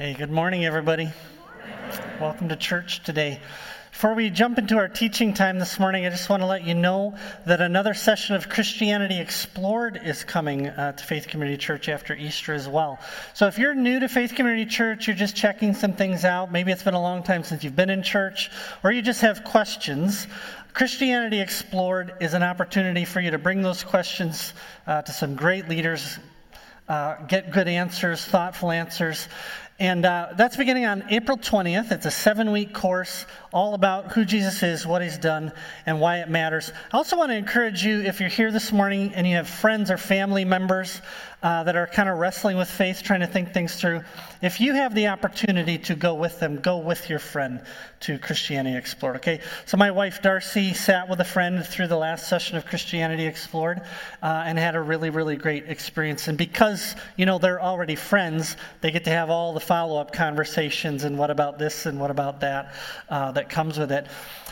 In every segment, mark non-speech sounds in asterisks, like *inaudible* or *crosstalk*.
Hey, good morning, everybody. Welcome to church today. Before we jump into our teaching time this morning, I just want to let you know that another session of Christianity Explored is coming uh, to Faith Community Church after Easter as well. So if you're new to Faith Community Church, you're just checking some things out, maybe it's been a long time since you've been in church, or you just have questions, Christianity Explored is an opportunity for you to bring those questions uh, to some great leaders, uh, get good answers, thoughtful answers. And uh, that's beginning on April 20th. It's a seven week course all about who Jesus is, what he's done, and why it matters. I also want to encourage you if you're here this morning and you have friends or family members uh, that are kind of wrestling with faith, trying to think things through, if you have the opportunity to go with them, go with your friend to Christianity Explored. Okay? So, my wife Darcy sat with a friend through the last session of Christianity Explored uh, and had a really, really great experience. And because, you know, they're already friends, they get to have all the follow up conversations and what about this and what about that uh, that comes with it.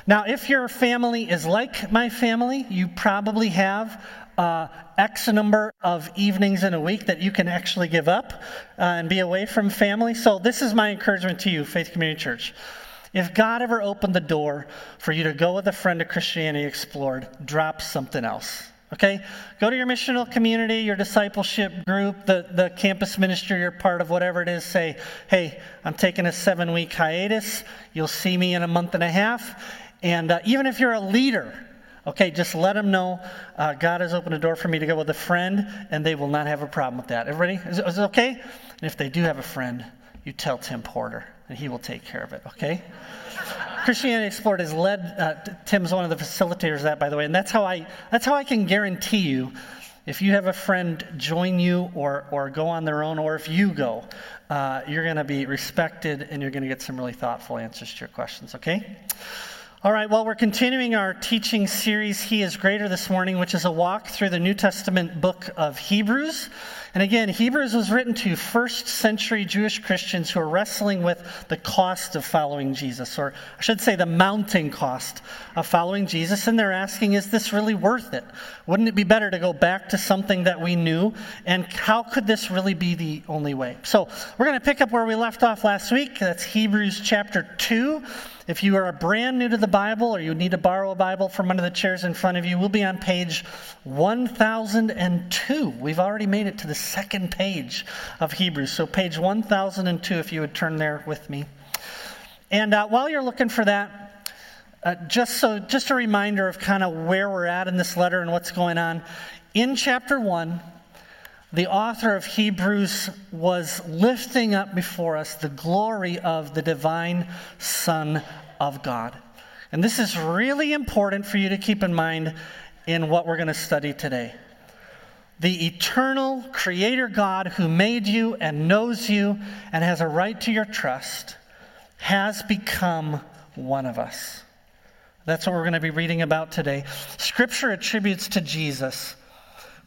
Now, if your family is like my family, you probably have uh, X number of evenings in a week that you can actually give up uh, and be away from family. So, this is my encouragement to you, Faith Community Church. If God ever opened the door for you to go with a friend to Christianity Explored, drop something else. Okay? Go to your missional community, your discipleship group, the, the campus ministry you're part of, whatever it is. Say, hey, I'm taking a seven week hiatus. You'll see me in a month and a half. And uh, even if you're a leader, okay, just let them know uh, God has opened a door for me to go with a friend, and they will not have a problem with that. Everybody? Is, is it okay? And if they do have a friend, you tell Tim Porter, and he will take care of it, okay? *laughs* Christianity Explored has led. Uh, Tim's one of the facilitators of that, by the way, and that's how I that's how I can guarantee you, if you have a friend join you or or go on their own, or if you go, uh, you're going to be respected and you're going to get some really thoughtful answers to your questions. Okay. All right, well, we're continuing our teaching series, He is Greater, this morning, which is a walk through the New Testament book of Hebrews. And again, Hebrews was written to first century Jewish Christians who are wrestling with the cost of following Jesus, or I should say the mounting cost of following Jesus. And they're asking, is this really worth it? Wouldn't it be better to go back to something that we knew? And how could this really be the only way? So we're going to pick up where we left off last week. That's Hebrews chapter 2. If you are brand new to the Bible or you need to borrow a Bible from one of the chairs in front of you, we'll be on page 1002. We've already made it to the second page of Hebrews. So, page 1002, if you would turn there with me. And uh, while you're looking for that, uh, just so just a reminder of kind of where we're at in this letter and what's going on. In chapter 1, the author of Hebrews was lifting up before us the glory of the divine Son of God. And this is really important for you to keep in mind in what we're going to study today. The eternal Creator God who made you and knows you and has a right to your trust has become one of us. That's what we're going to be reading about today. Scripture attributes to Jesus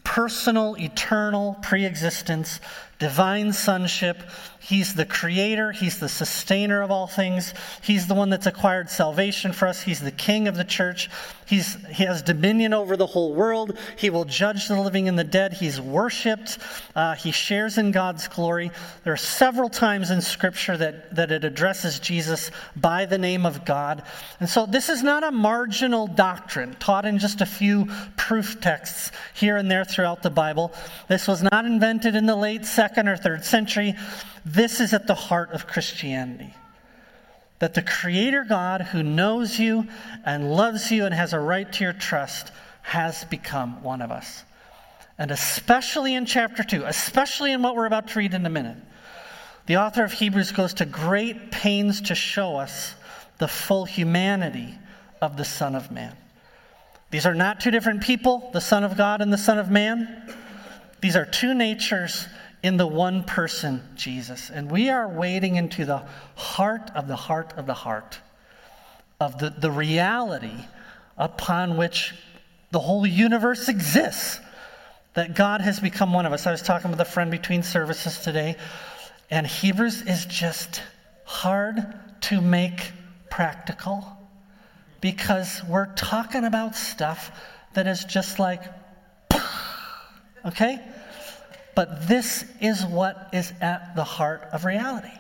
personal, eternal preexistence, divine sonship. He's the creator, He's the sustainer of all things. He's the one that's acquired salvation for us. He's the king of the church. He's, he has dominion over the whole world. He will judge the living and the dead. He's worshiped. Uh, he shares in God's glory. There are several times in Scripture that, that it addresses Jesus by the name of God. And so this is not a marginal doctrine taught in just a few proof texts here and there throughout the Bible. This was not invented in the late second or third century. This is at the heart of Christianity that the Creator God who knows you and loves you and has a right to your trust has become one of us. And especially in chapter 2, especially in what we're about to read in a minute, the author of Hebrews goes to great pains to show us the full humanity of the Son of Man. These are not two different people, the Son of God and the Son of Man. These are two natures in the one person, Jesus. And we are wading into the heart of the heart of the heart of the, the reality upon which the whole universe exists. That God has become one of us. I was talking with a friend between services today, and Hebrews is just hard to make practical because we're talking about stuff that is just like, *laughs* okay? But this is what is at the heart of reality.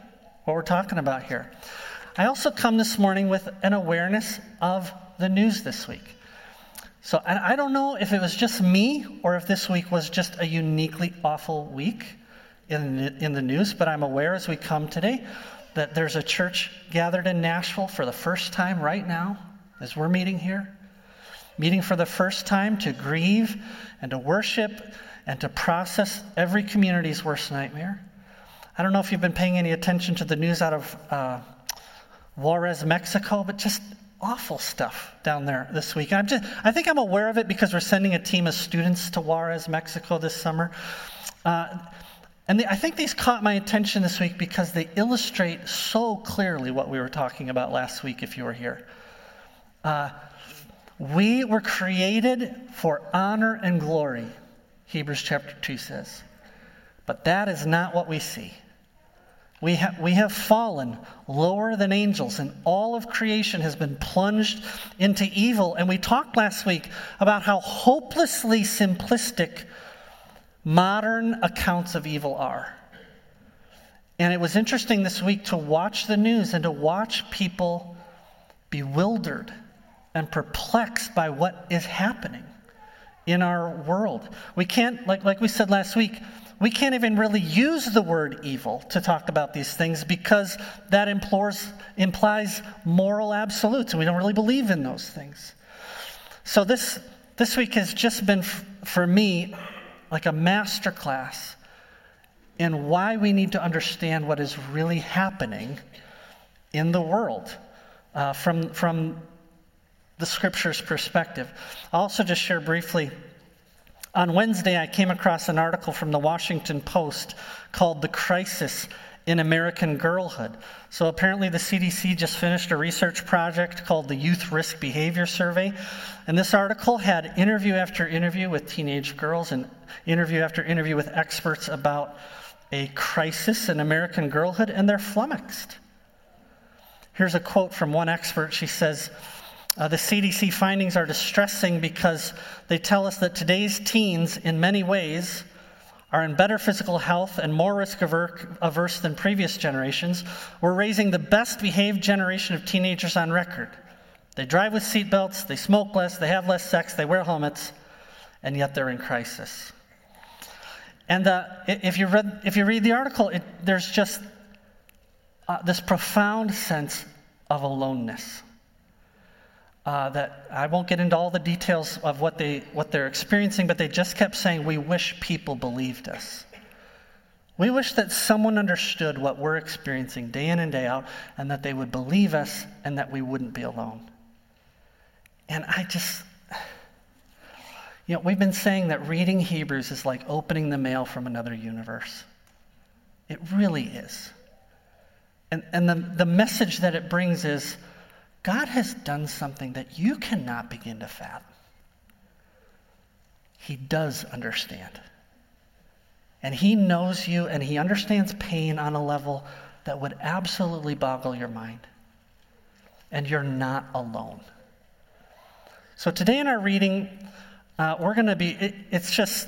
what we're talking about here. I also come this morning with an awareness of the news this week. So I don't know if it was just me or if this week was just a uniquely awful week in the, in the news, but I'm aware as we come today that there's a church gathered in Nashville for the first time right now, as we're meeting here, meeting for the first time to grieve and to worship and to process every community's worst nightmare. I don't know if you've been paying any attention to the news out of uh, Juarez, Mexico, but just awful stuff down there this week. I'm just, I think I'm aware of it because we're sending a team of students to Juarez, Mexico this summer. Uh, and I think these caught my attention this week because they illustrate so clearly what we were talking about last week, if you were here. Uh, we were created for honor and glory, Hebrews chapter 2 says. But that is not what we see. We, ha- we have fallen lower than angels, and all of creation has been plunged into evil. And we talked last week about how hopelessly simplistic modern accounts of evil are. And it was interesting this week to watch the news and to watch people bewildered and perplexed by what is happening in our world. We can't, like, like we said last week, we can't even really use the word evil to talk about these things because that implores, implies moral absolutes, and we don't really believe in those things. So this, this week has just been, for me, like a master class in why we need to understand what is really happening in the world uh, from, from the scripture's perspective. I'll also just share briefly on Wednesday, I came across an article from the Washington Post called The Crisis in American Girlhood. So, apparently, the CDC just finished a research project called the Youth Risk Behavior Survey. And this article had interview after interview with teenage girls and interview after interview with experts about a crisis in American girlhood, and they're flummoxed. Here's a quote from one expert. She says, uh, the CDC findings are distressing because they tell us that today's teens, in many ways, are in better physical health and more risk averse than previous generations. We're raising the best behaved generation of teenagers on record. They drive with seatbelts, they smoke less, they have less sex, they wear helmets, and yet they're in crisis. And uh, if, you read, if you read the article, it, there's just uh, this profound sense of aloneness uh, that I won't get into all the details of what, they, what they're experiencing, but they just kept saying, We wish people believed us. We wish that someone understood what we're experiencing day in and day out, and that they would believe us and that we wouldn't be alone. And I just, *sighs* you know, we've been saying that reading Hebrews is like opening the mail from another universe. It really is. And, and the, the message that it brings is God has done something that you cannot begin to fathom. He does understand. And He knows you and He understands pain on a level that would absolutely boggle your mind. And you're not alone. So today in our reading, uh, we're going to be, it, it's just,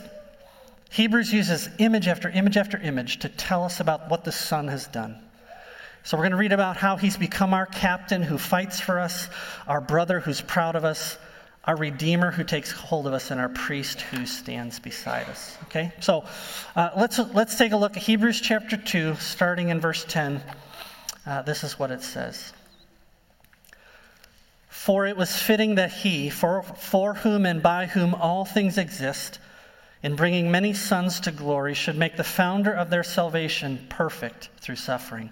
Hebrews uses image after image after image to tell us about what the Son has done. So we're going to read about how he's become our captain who fights for us, our brother who's proud of us, our redeemer who takes hold of us, and our priest who stands beside us. Okay? So uh, let's, let's take a look at Hebrews chapter 2, starting in verse 10. Uh, this is what it says. For it was fitting that he, for, for whom and by whom all things exist, in bringing many sons to glory, should make the founder of their salvation perfect through suffering.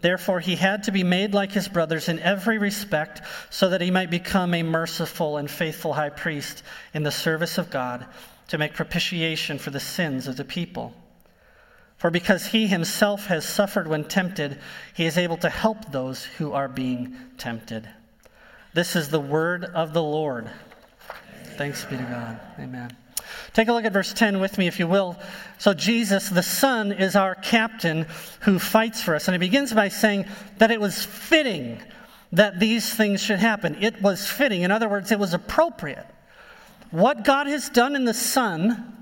Therefore, he had to be made like his brothers in every respect, so that he might become a merciful and faithful high priest in the service of God to make propitiation for the sins of the people. For because he himself has suffered when tempted, he is able to help those who are being tempted. This is the word of the Lord. Thanks be to God. Amen. Take a look at verse 10 with me, if you will. So, Jesus, the Son, is our captain who fights for us. And he begins by saying that it was fitting that these things should happen. It was fitting. In other words, it was appropriate. What God has done in the Son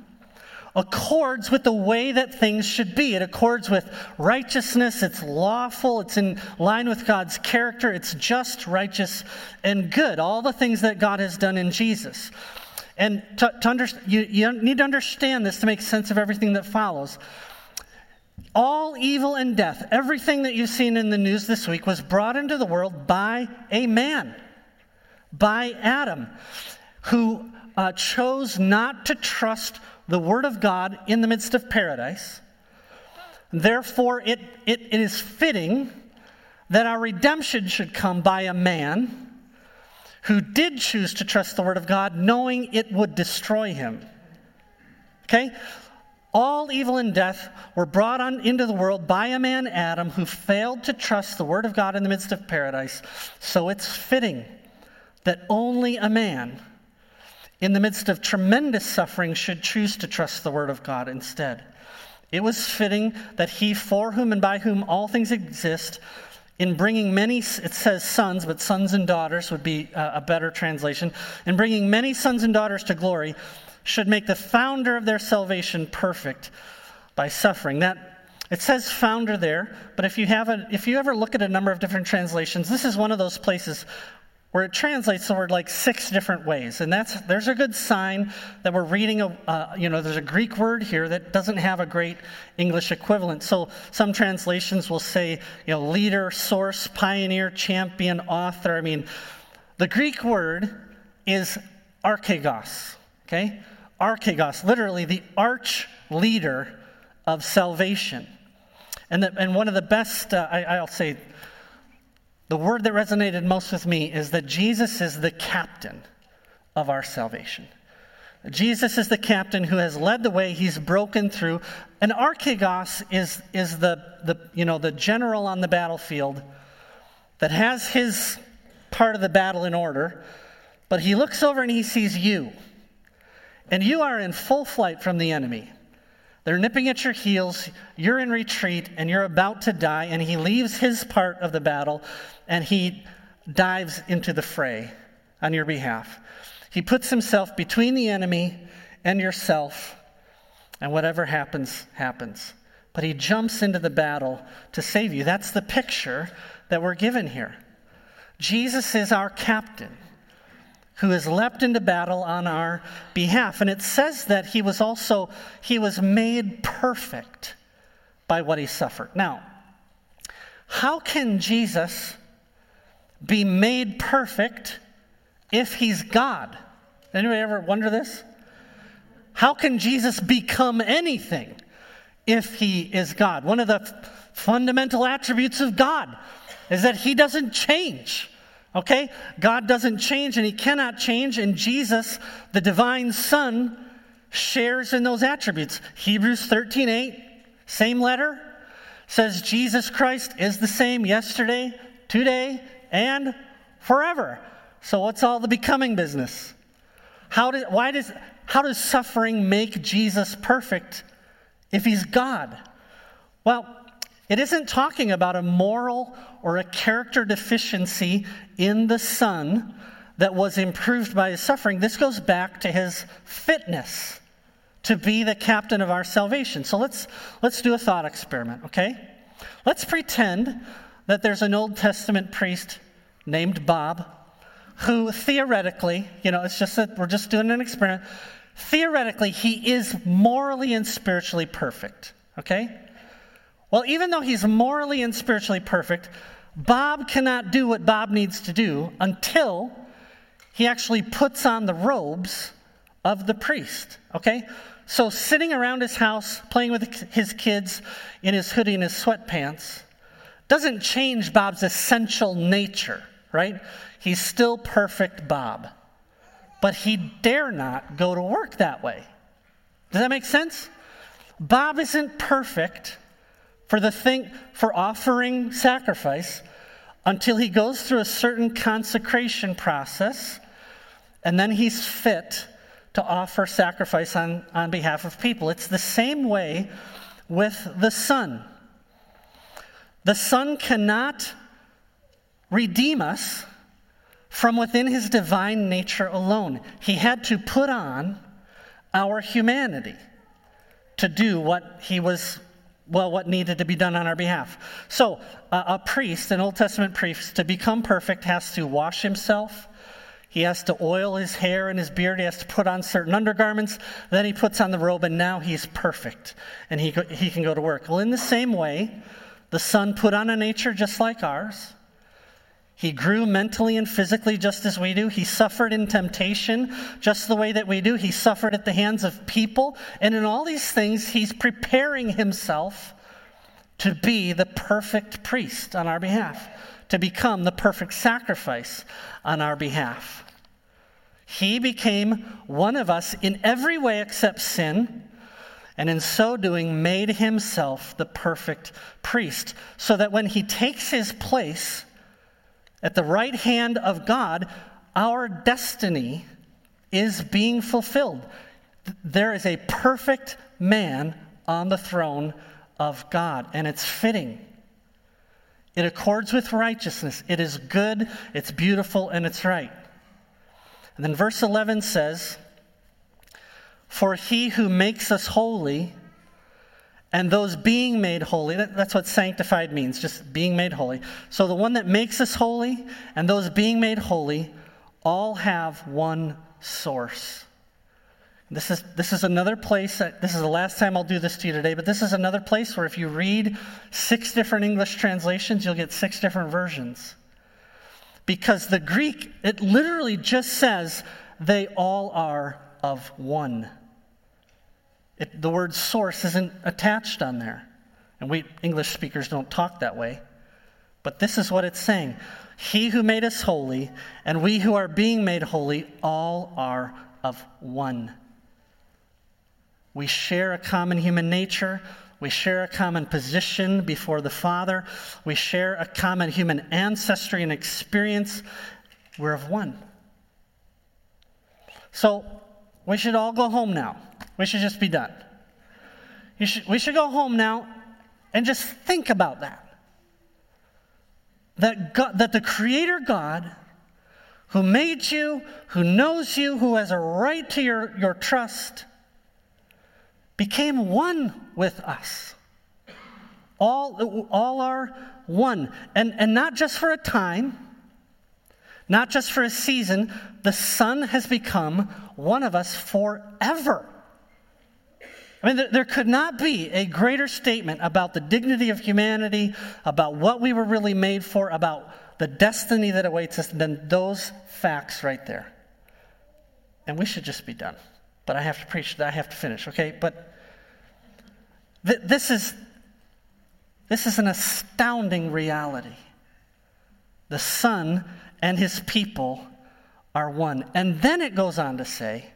accords with the way that things should be. It accords with righteousness, it's lawful, it's in line with God's character, it's just, righteous, and good. All the things that God has done in Jesus. And to, to under, you, you need to understand this to make sense of everything that follows. All evil and death, everything that you've seen in the news this week, was brought into the world by a man, by Adam, who uh, chose not to trust the Word of God in the midst of paradise. Therefore, it, it, it is fitting that our redemption should come by a man who did choose to trust the word of God, knowing it would destroy him. Okay? All evil and death were brought on into the world by a man, Adam, who failed to trust the word of God in the midst of paradise. So it's fitting that only a man, in the midst of tremendous suffering, should choose to trust the word of God instead. It was fitting that he, for whom and by whom all things exist, in bringing many, it says sons, but sons and daughters would be uh, a better translation. In bringing many sons and daughters to glory, should make the founder of their salvation perfect by suffering. That it says founder there, but if you have a, if you ever look at a number of different translations, this is one of those places where it translates the word like six different ways. And that's, there's a good sign that we're reading, a, uh, you know, there's a Greek word here that doesn't have a great English equivalent. So some translations will say, you know, leader, source, pioneer, champion, author. I mean, the Greek word is archegos, okay? Archegos, literally the arch leader of salvation. And, the, and one of the best, uh, I, I'll say, the word that resonated most with me is that Jesus is the captain of our salvation. Jesus is the captain who has led the way. He's broken through. And archegos is, is the, the, you know, the general on the battlefield that has his part of the battle in order, but he looks over and he sees you. And you are in full flight from the enemy. They're nipping at your heels. You're in retreat and you're about to die. And he leaves his part of the battle and he dives into the fray on your behalf. He puts himself between the enemy and yourself, and whatever happens, happens. But he jumps into the battle to save you. That's the picture that we're given here. Jesus is our captain who has leapt into battle on our behalf. And it says that he was also, he was made perfect by what he suffered. Now, how can Jesus be made perfect if he's God? Anybody ever wonder this? How can Jesus become anything if he is God? One of the f- fundamental attributes of God is that he doesn't change. Okay? God doesn't change and he cannot change, and Jesus, the divine Son, shares in those attributes. Hebrews 13 8, same letter, says Jesus Christ is the same yesterday, today, and forever. So what's all the becoming business? How did, why does, how does suffering make Jesus perfect if he's God? Well, it isn't talking about a moral or a character deficiency in the Son that was improved by his suffering. This goes back to his fitness to be the captain of our salvation. So let's, let's do a thought experiment, okay? Let's pretend that there's an Old Testament priest named Bob who theoretically, you know, it's just that we're just doing an experiment. Theoretically, he is morally and spiritually perfect, okay? Well, even though he's morally and spiritually perfect, Bob cannot do what Bob needs to do until he actually puts on the robes of the priest. Okay? So, sitting around his house, playing with his kids in his hoodie and his sweatpants, doesn't change Bob's essential nature, right? He's still perfect Bob. But he dare not go to work that way. Does that make sense? Bob isn't perfect for the thing for offering sacrifice until he goes through a certain consecration process and then he's fit to offer sacrifice on, on behalf of people. It's the same way with the Son. The Son cannot redeem us from within his divine nature alone. He had to put on our humanity to do what he was well, what needed to be done on our behalf. So, uh, a priest, an Old Testament priest, to become perfect has to wash himself. He has to oil his hair and his beard. He has to put on certain undergarments. Then he puts on the robe, and now he's perfect. And he, he can go to work. Well, in the same way, the Son put on a nature just like ours. He grew mentally and physically just as we do. He suffered in temptation just the way that we do. He suffered at the hands of people. And in all these things, he's preparing himself to be the perfect priest on our behalf, to become the perfect sacrifice on our behalf. He became one of us in every way except sin, and in so doing, made himself the perfect priest, so that when he takes his place, at the right hand of God, our destiny is being fulfilled. There is a perfect man on the throne of God, and it's fitting. It accords with righteousness. It is good, it's beautiful, and it's right. And then verse 11 says, For he who makes us holy and those being made holy, that, that's what sanctified means, just being made holy. So the one that makes us holy and those being made holy all have one source. This is, this is another place, that, this is the last time I'll do this to you today, but this is another place where if you read six different English translations, you'll get six different versions. Because the Greek, it literally just says, they all are of one. It, the word source isn't attached on there. And we English speakers don't talk that way. But this is what it's saying He who made us holy, and we who are being made holy, all are of one. We share a common human nature. We share a common position before the Father. We share a common human ancestry and experience. We're of one. So we should all go home now. We should just be done. Should, we should go home now and just think about that. That, God, that the Creator God, who made you, who knows you, who has a right to your, your trust, became one with us. All, all are one. And, and not just for a time, not just for a season, the Son has become one of us forever. I mean, there could not be a greater statement about the dignity of humanity, about what we were really made for, about the destiny that awaits us than those facts right there. And we should just be done. But I have to preach, I have to finish, okay? But th- this is this is an astounding reality. The Son and his people are one. And then it goes on to say,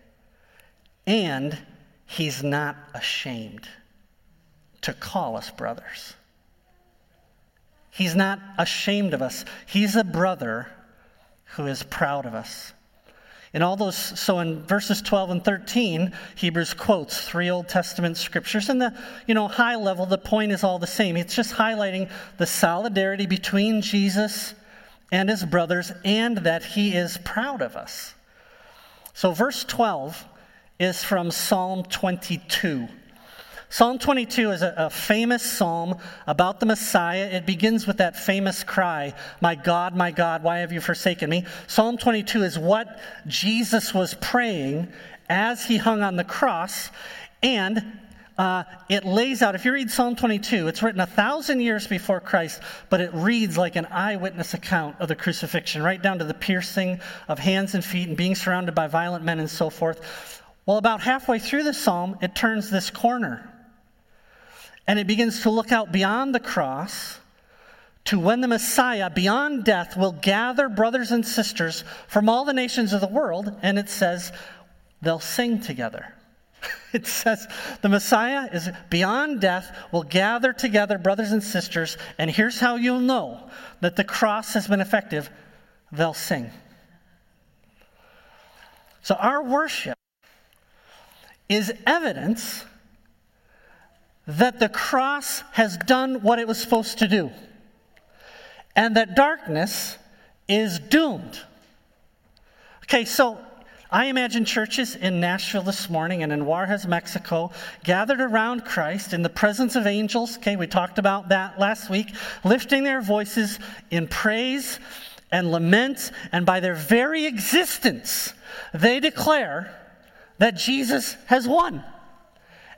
and he's not ashamed to call us brothers. He's not ashamed of us. He's a brother who is proud of us. In all those, so in verses 12 and 13, Hebrews quotes three Old Testament scriptures. And the, you know, high level, the point is all the same. It's just highlighting the solidarity between Jesus and his brothers and that he is proud of us. So, verse 12 is from Psalm 22. Psalm 22 is a, a, famous psalm about the Messiah. It begins with that famous cry, My God, my God, why have you forsaken me? Psalm 22 is what Jesus was praying as he hung on the cross. And uh, it lays out, if you read Psalm 22, it's written a thousand years before Christ, but it reads like an eyewitness account of the crucifixion, right down to the piercing of hands and feet and being surrounded by violent men and so forth. Well, about halfway through the psalm, it turns this corner. And it begins to look out beyond the cross to when the Messiah, beyond death, will gather brothers and sisters from all the nations of the world. And it says they'll sing together. *laughs* It says the Messiah is beyond death, will gather together brothers and sisters, and here's how you'll know that the cross has been effective they'll sing. So, our worship is evidence that the cross has done what it was supposed to do, and that darkness is doomed. Okay, so I imagine churches in Nashville this morning and in Juarez, Mexico, gathered around Christ in the presence of angels. Okay, we talked about that last week, lifting their voices in praise and lament, and by their very existence, they declare that Jesus has won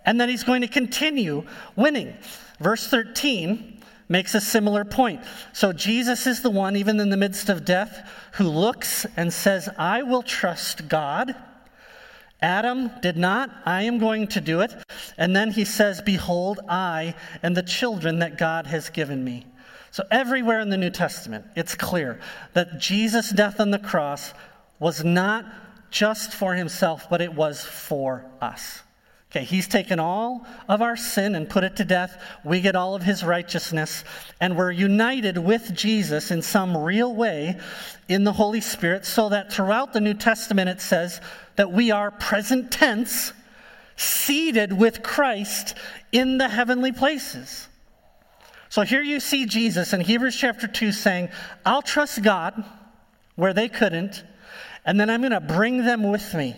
and that he's going to continue winning. Verse 13 makes a similar point. So Jesus is the one, even in the midst of death, who looks and says, I will trust God. Adam did not. I am going to do it. And then he says, Behold, I and the children that God has given me. So, everywhere in the New Testament, it's clear that Jesus' death on the cross was not just for himself, but it was for us. Okay, he's taken all of our sin and put it to death. We get all of his righteousness, and we're united with Jesus in some real way in the Holy Spirit, so that throughout the New Testament it says that we are present tense, seated with Christ in the heavenly places. So here you see Jesus in Hebrews chapter 2 saying, I'll trust God where they couldn't, and then I'm going to bring them with me.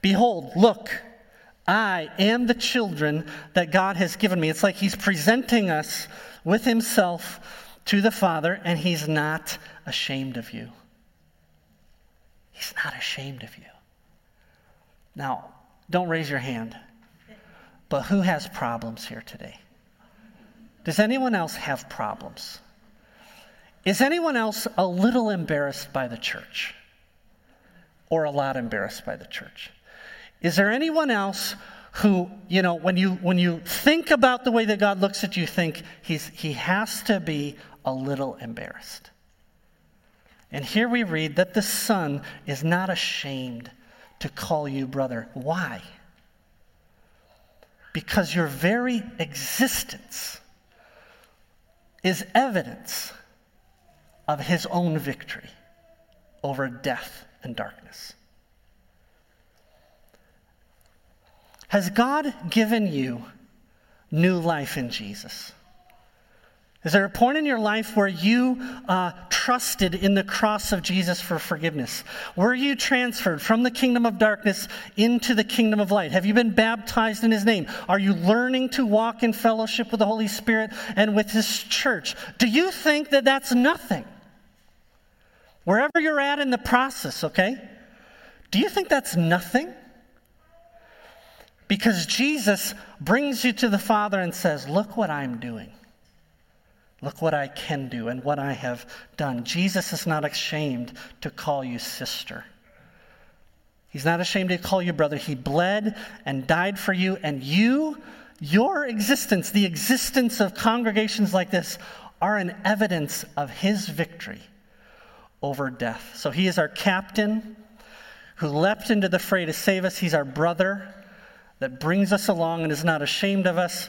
Behold, look, I am the children that God has given me. It's like He's presenting us with Himself to the Father, and He's not ashamed of you. He's not ashamed of you. Now, don't raise your hand, but who has problems here today? Does anyone else have problems? Is anyone else a little embarrassed by the church? Or a lot embarrassed by the church? Is there anyone else who, you know, when you, when you think about the way that God looks at you, think he's, he has to be a little embarrassed? And here we read that the Son is not ashamed to call you brother. Why? Because your very existence is evidence of his own victory over death and darkness. Has God given you new life in Jesus? Is there a point in your life where you uh, trusted in the cross of Jesus for forgiveness? Were you transferred from the kingdom of darkness into the kingdom of light? Have you been baptized in his name? Are you learning to walk in fellowship with the Holy Spirit and with his church? Do you think that that's nothing? Wherever you're at in the process, okay? Do you think that's nothing? Because Jesus brings you to the Father and says, Look what I'm doing. Look what I can do and what I have done. Jesus is not ashamed to call you sister. He's not ashamed to call you brother. He bled and died for you, and you, your existence, the existence of congregations like this, are an evidence of his victory over death. So he is our captain who leapt into the fray to save us. He's our brother that brings us along and is not ashamed of us.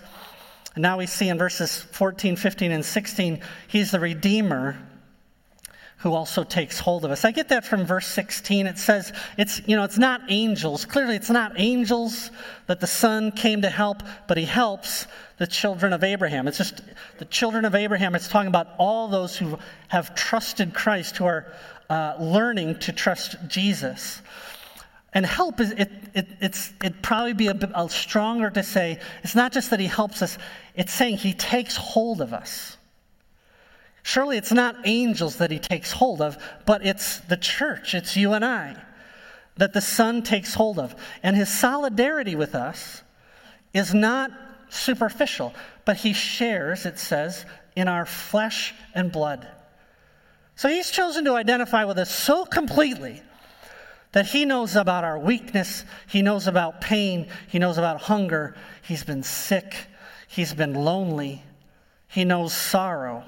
And now we see in verses 14, 15, and 16, he's the Redeemer who also takes hold of us. I get that from verse 16. It says it's, you know, it's not angels. Clearly, it's not angels that the Son came to help, but he helps the children of Abraham. It's just the children of Abraham. It's talking about all those who have trusted Christ, who are uh, learning to trust Jesus. And help is it, it it's it'd probably be a bit stronger to say it's not just that he helps us, it's saying he takes hold of us. Surely it's not angels that he takes hold of, but it's the church, it's you and I that the Son takes hold of. And his solidarity with us is not superficial, but he shares, it says, in our flesh and blood. So he's chosen to identify with us so completely That He knows about our weakness, He knows about pain, He knows about hunger. He's been sick, He's been lonely, He knows sorrow.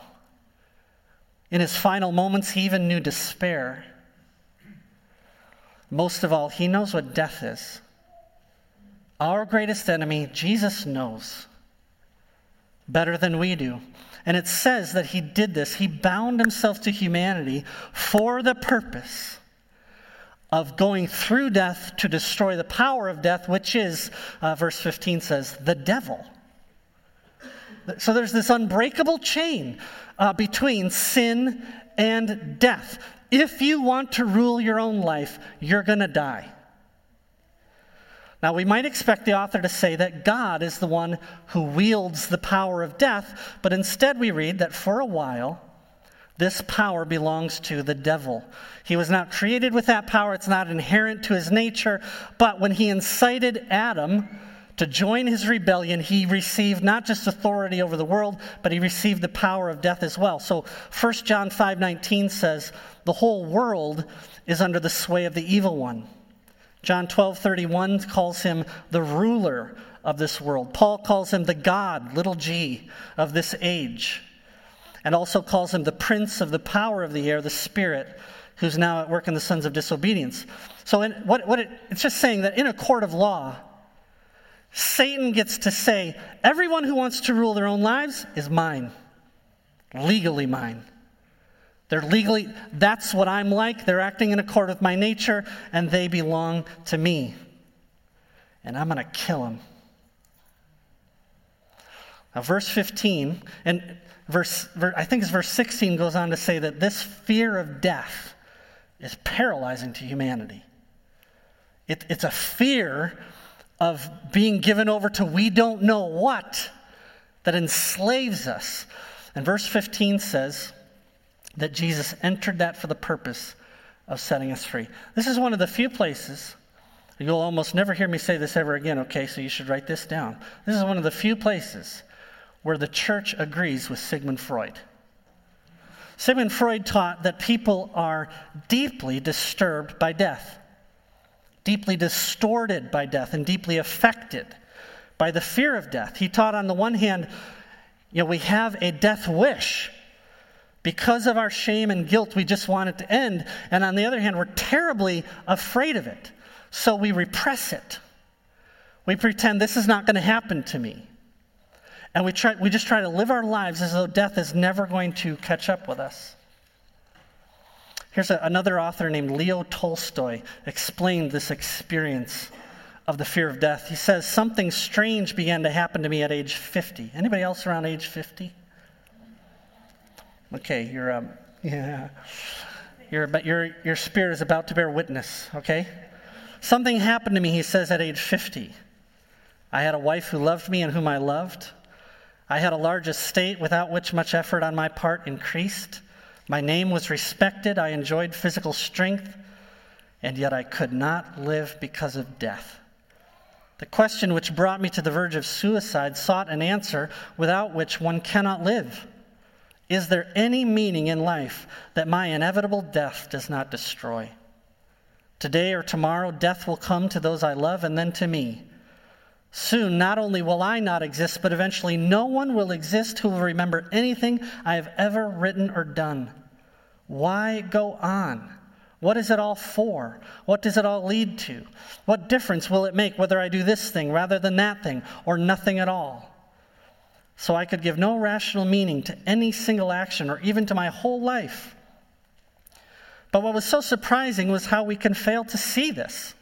In His final moments, He even knew despair. Most of all, He knows what death is. Our greatest enemy, Jesus knows better than we do. And it says that he did this. He bound himself to humanity for the purpose of going through death to destroy the power of death, which is, uh, verse 15 says, the devil. So there's this unbreakable chain uh, between sin and death. If you want to rule your own life, you're going to die. Now, we might expect the author to say that God is the one who wields the power of death, but instead we read that for a while, this power belongs to the devil. He was not created with that power, it's not inherent to his nature, but when he incited Adam to join his rebellion, he received not just authority over the world, but he received the power of death as well. So 1 John 5:19 says, "The whole world is under the sway of the evil one." John 12, 31 calls him the ruler of this world. Paul calls him the God, little g, of this age, and also calls him the prince of the power of the air, the spirit, who's now at work in the sons of disobedience. So, in, what, what it, it's just saying that in a court of law, Satan gets to say, everyone who wants to rule their own lives is mine, legally mine. They're legally, that's what I'm like. They're acting in accord with my nature, and they belong to me. And I'm going to kill them. Now, verse 15, and verse, I think it's verse 16 goes on to say that this fear of death is paralyzing to humanity. It, it's a fear of being given over to we don't know what that enslaves us. And verse 15 says, that Jesus entered that for the purpose of setting us free. This is one of the few places, you'll almost never hear me say this ever again, okay, so you should write this down. This is one of the few places where the church agrees with Sigmund Freud. Sigmund Freud taught that people are deeply disturbed by death, deeply distorted by death, and deeply affected by the fear of death. He taught, on the one hand, you know, we have a death wish because of our shame and guilt, we just want it to end. And on the other hand, we're terribly afraid of it. So we repress it. We pretend this is not going to happen to me. And we, try, we just try to live our lives as though death is never going to catch up with us. Here's a, another author named Leo Tolstoy explained this experience of the fear of death. He says, Something strange began to happen to me at age 50. Anybody else around age 50? Okay, your um, *laughs* yeah, your your your spirit is about to bear witness. Okay, something happened to me. He says at age fifty, I had a wife who loved me and whom I loved. I had a large estate without which much effort on my part increased. My name was respected. I enjoyed physical strength, and yet I could not live because of death. The question which brought me to the verge of suicide sought an answer without which one cannot live. Is there any meaning in life that my inevitable death does not destroy? Today or tomorrow, death will come to those I love and then to me. Soon, not only will I not exist, but eventually no one will exist who will remember anything I have ever written or done. Why go on? What is it all for? What does it all lead to? What difference will it make whether I do this thing rather than that thing or nothing at all? So I could give no rational meaning to any single action or even to my whole life. But what was so surprising was how we can fail to see this.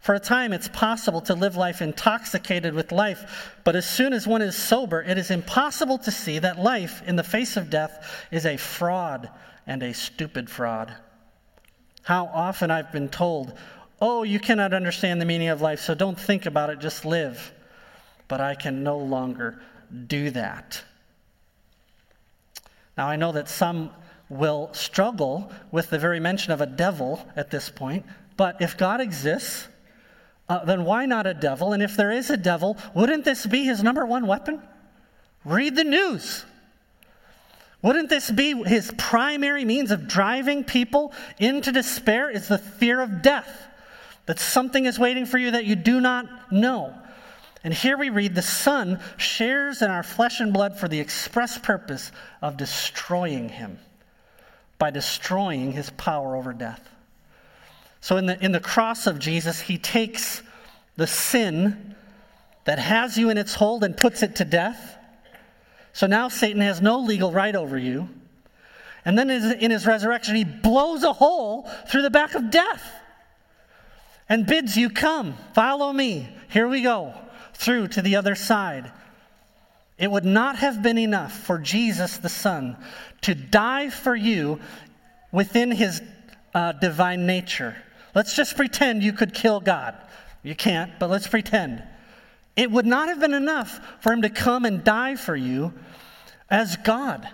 For a time, it's possible to live life intoxicated with life, but as soon as one is sober, it is impossible to see that life, in the face of death, is a fraud and a stupid fraud. How often I've been told, Oh, you cannot understand the meaning of life, so don't think about it, just live. But I can no longer do that. Now, I know that some will struggle with the very mention of a devil at this point, but if God exists, uh, then why not a devil? And if there is a devil, wouldn't this be his number one weapon? Read the news. Wouldn't this be his primary means of driving people into despair? Is the fear of death that something is waiting for you that you do not know. And here we read the Son shares in our flesh and blood for the express purpose of destroying him by destroying his power over death. So, in the, in the cross of Jesus, he takes the sin that has you in its hold and puts it to death. So now Satan has no legal right over you. And then in his resurrection, he blows a hole through the back of death and bids you come, follow me. Here we go, through to the other side. It would not have been enough for Jesus the Son to die for you within his uh, divine nature. Let's just pretend you could kill God. You can't, but let's pretend. It would not have been enough for him to come and die for you as God.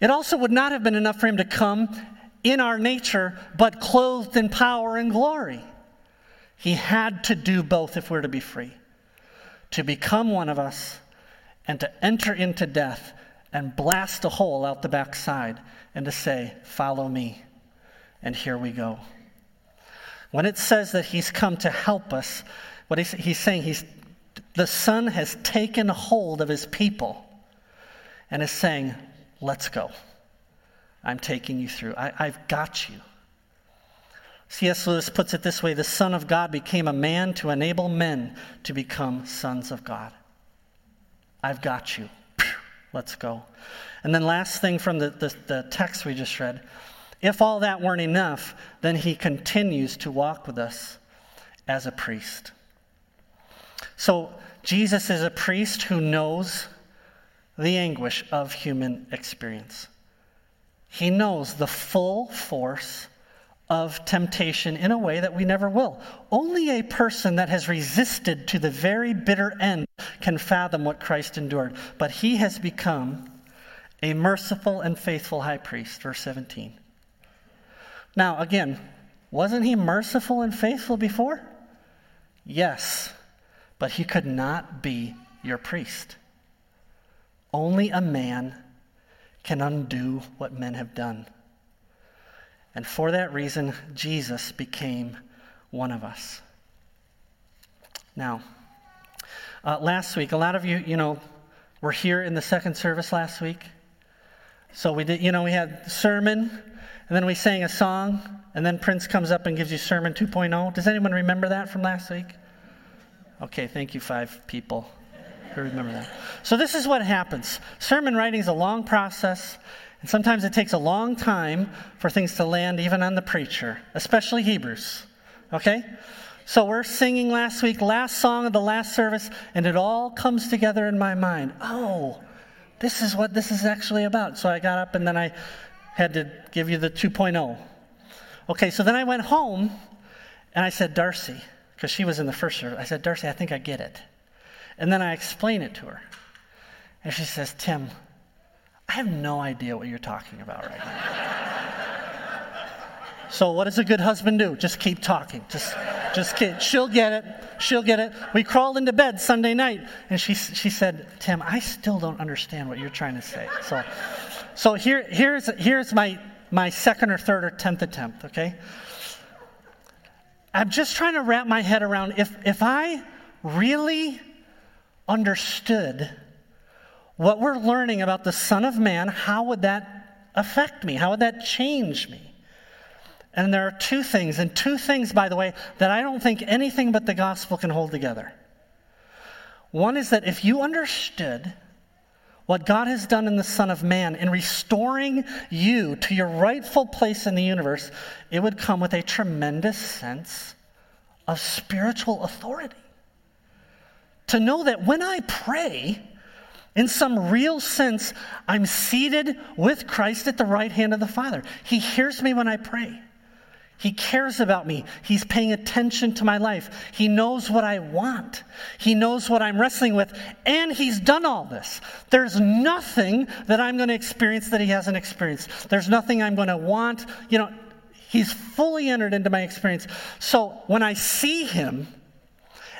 It also would not have been enough for him to come in our nature, but clothed in power and glory. He had to do both if we're to be free to become one of us and to enter into death and blast a hole out the backside and to say, Follow me. And here we go. When it says that he's come to help us, what he's, he's saying, he's, the Son has taken hold of his people and is saying, Let's go. I'm taking you through. I, I've got you. C.S. Lewis puts it this way the Son of God became a man to enable men to become sons of God. I've got you. Let's go. And then, last thing from the, the, the, text we just read if all that weren't enough, then he continues to walk with us as a priest. So, Jesus is a priest who knows the anguish of human experience. He knows the full force of temptation in a way that we never will. Only a person that has resisted to the very bitter end can fathom what Christ endured. But he has become a merciful and faithful high priest, verse 17. Now, again, wasn't he merciful and faithful before? Yes, but he could not be your priest. Only a man can undo what men have done. And for that reason, Jesus became one of us. Now, uh, last week, a lot of you, you know, were here in the second service last week. So we did, you know, we had sermon, and then we sang a song, and then Prince comes up and gives you sermon 2.0. Does anyone remember that from last week? Okay, thank you, five people who remember that. So this is what happens. Sermon writing is a long process. And sometimes it takes a long time for things to land even on the preacher, especially Hebrews. Okay? So we're singing last week, last song of the last service, and it all comes together in my mind. Oh, this is what this is actually about. So I got up and then I had to give you the 2.0. Okay, so then I went home and I said, Darcy, because she was in the first service, I said, Darcy, I think I get it. And then I explained it to her. And she says, Tim, I have no idea what you're talking about right now. *laughs* so what does a good husband do? Just keep talking. Just just keep. She'll get it. She'll get it. We crawled into bed Sunday night and she she said, "Tim, I still don't understand what you're trying to say." So so here here's here's my my second or third or tenth attempt, okay? I'm just trying to wrap my head around if if I really understood what we're learning about the Son of Man, how would that affect me? How would that change me? And there are two things, and two things, by the way, that I don't think anything but the gospel can hold together. One is that if you understood what God has done in the Son of Man in restoring you to your rightful place in the universe, it would come with a tremendous sense of spiritual authority. To know that when I pray, in some real sense, I'm seated with Christ at the right hand of the Father. He hears me when I pray. He cares about me. He's paying attention to my life. He knows what I want. He knows what I'm wrestling with. And He's done all this. There's nothing that I'm going to experience that He hasn't experienced. There's nothing I'm going to want. You know, He's fully entered into my experience. So when I see Him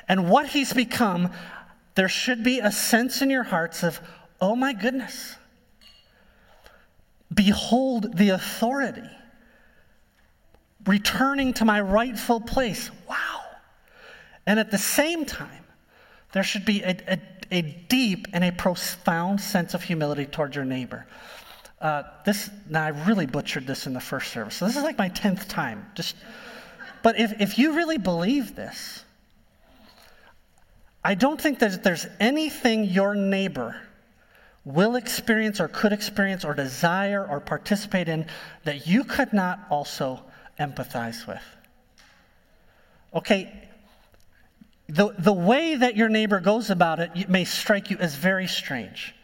and what He's become, there should be a sense in your hearts of, oh my goodness, Behold the authority. Returning to my rightful place. Wow. And at the same time, there should be a, a, a deep and a profound sense of humility towards your neighbor. Uh, this now I really butchered this in the first service, so this is like my tenth time. Just, but if if you really believe this, I don't think that there's anything your neighbor will experience or could experience or desire or participate in that you could not also empathize with. Okay, the, the way that your neighbor goes about it may strike you as very strange.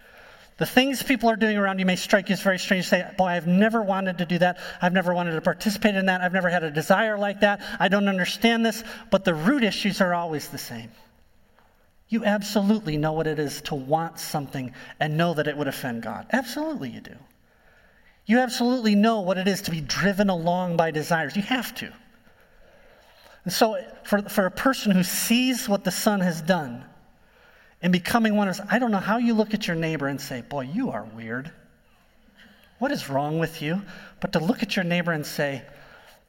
The things people are doing around you may strike you as very strange. Say, Boy, I've never wanted to do that. I've never wanted to participate in that. I've never had a desire like that. I don't understand this. But the root issues are always the same. You absolutely know what it is to want something and know that it would offend God. Absolutely, you do. You absolutely know what it is to be driven along by desires. You have to. And so, for, for a person who sees what the Son has done, and becoming one of us, I don't know how you look at your neighbor and say, Boy, you are weird. What is wrong with you? But to look at your neighbor and say,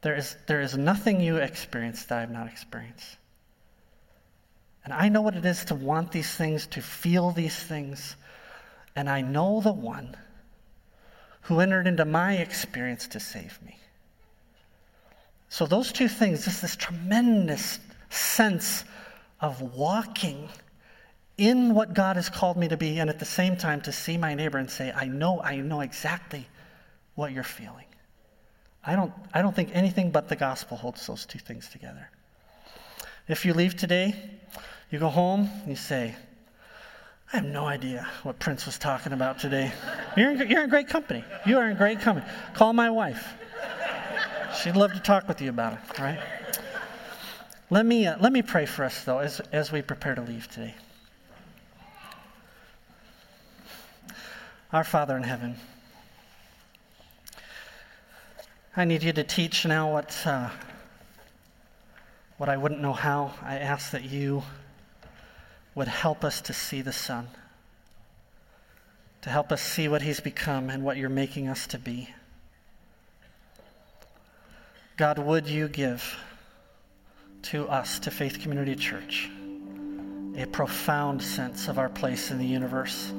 There is, there is nothing you experience that I have not experienced. And I know what it is to want these things, to feel these things. And I know the one who entered into my experience to save me. So, those two things, just this tremendous sense of walking in what God has called me to be, and at the same time to see my neighbor and say, I know, I know exactly what you're feeling. I don't, I don't think anything but the gospel holds those two things together. If you leave today, you go home, you say, I have no idea what Prince was talking about today. You're in, you're in great company. You are in great company. Call my wife. She'd love to talk with you about it, right? Let me, uh, let me pray for us, though, as, as we prepare to leave today. Our Father in heaven, I need you to teach now what, uh, what I wouldn't know how. I ask that you would help us to see the Son, to help us see what He's become and what you're making us to be. God, would you give to us, to Faith Community Church, a profound sense of our place in the universe?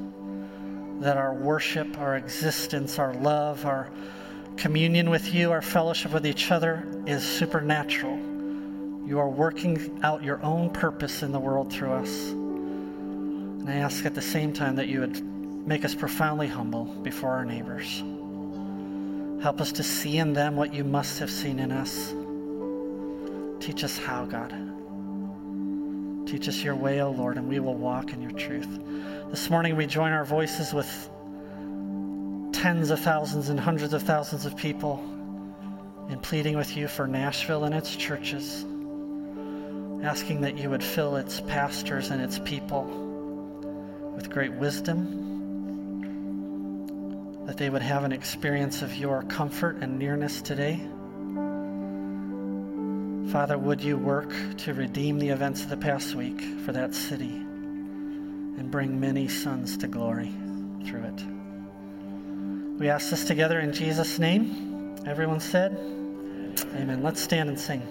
that our worship, our existence, our love, our communion with you, our fellowship with each other is supernatural. You are working out your own purpose in the world through us. And I ask at the same time that you would make us profoundly humble before our neighbors. Help us to see in them what you must have seen in us. Teach us how, God. Teach us your way, O Lord, and we will walk in your truth. This morning we join our voices with tens of thousands and hundreds of thousands of people in pleading with you for Nashville and its churches, asking that you would fill its pastors and its people with great wisdom, that they would have an experience of your comfort and nearness today. Father, would you work to redeem the events of the past week for that city? and bring many sons to glory through it. We ask this together in Jesus' name. Everyone said, Amen. Let's stand and sing.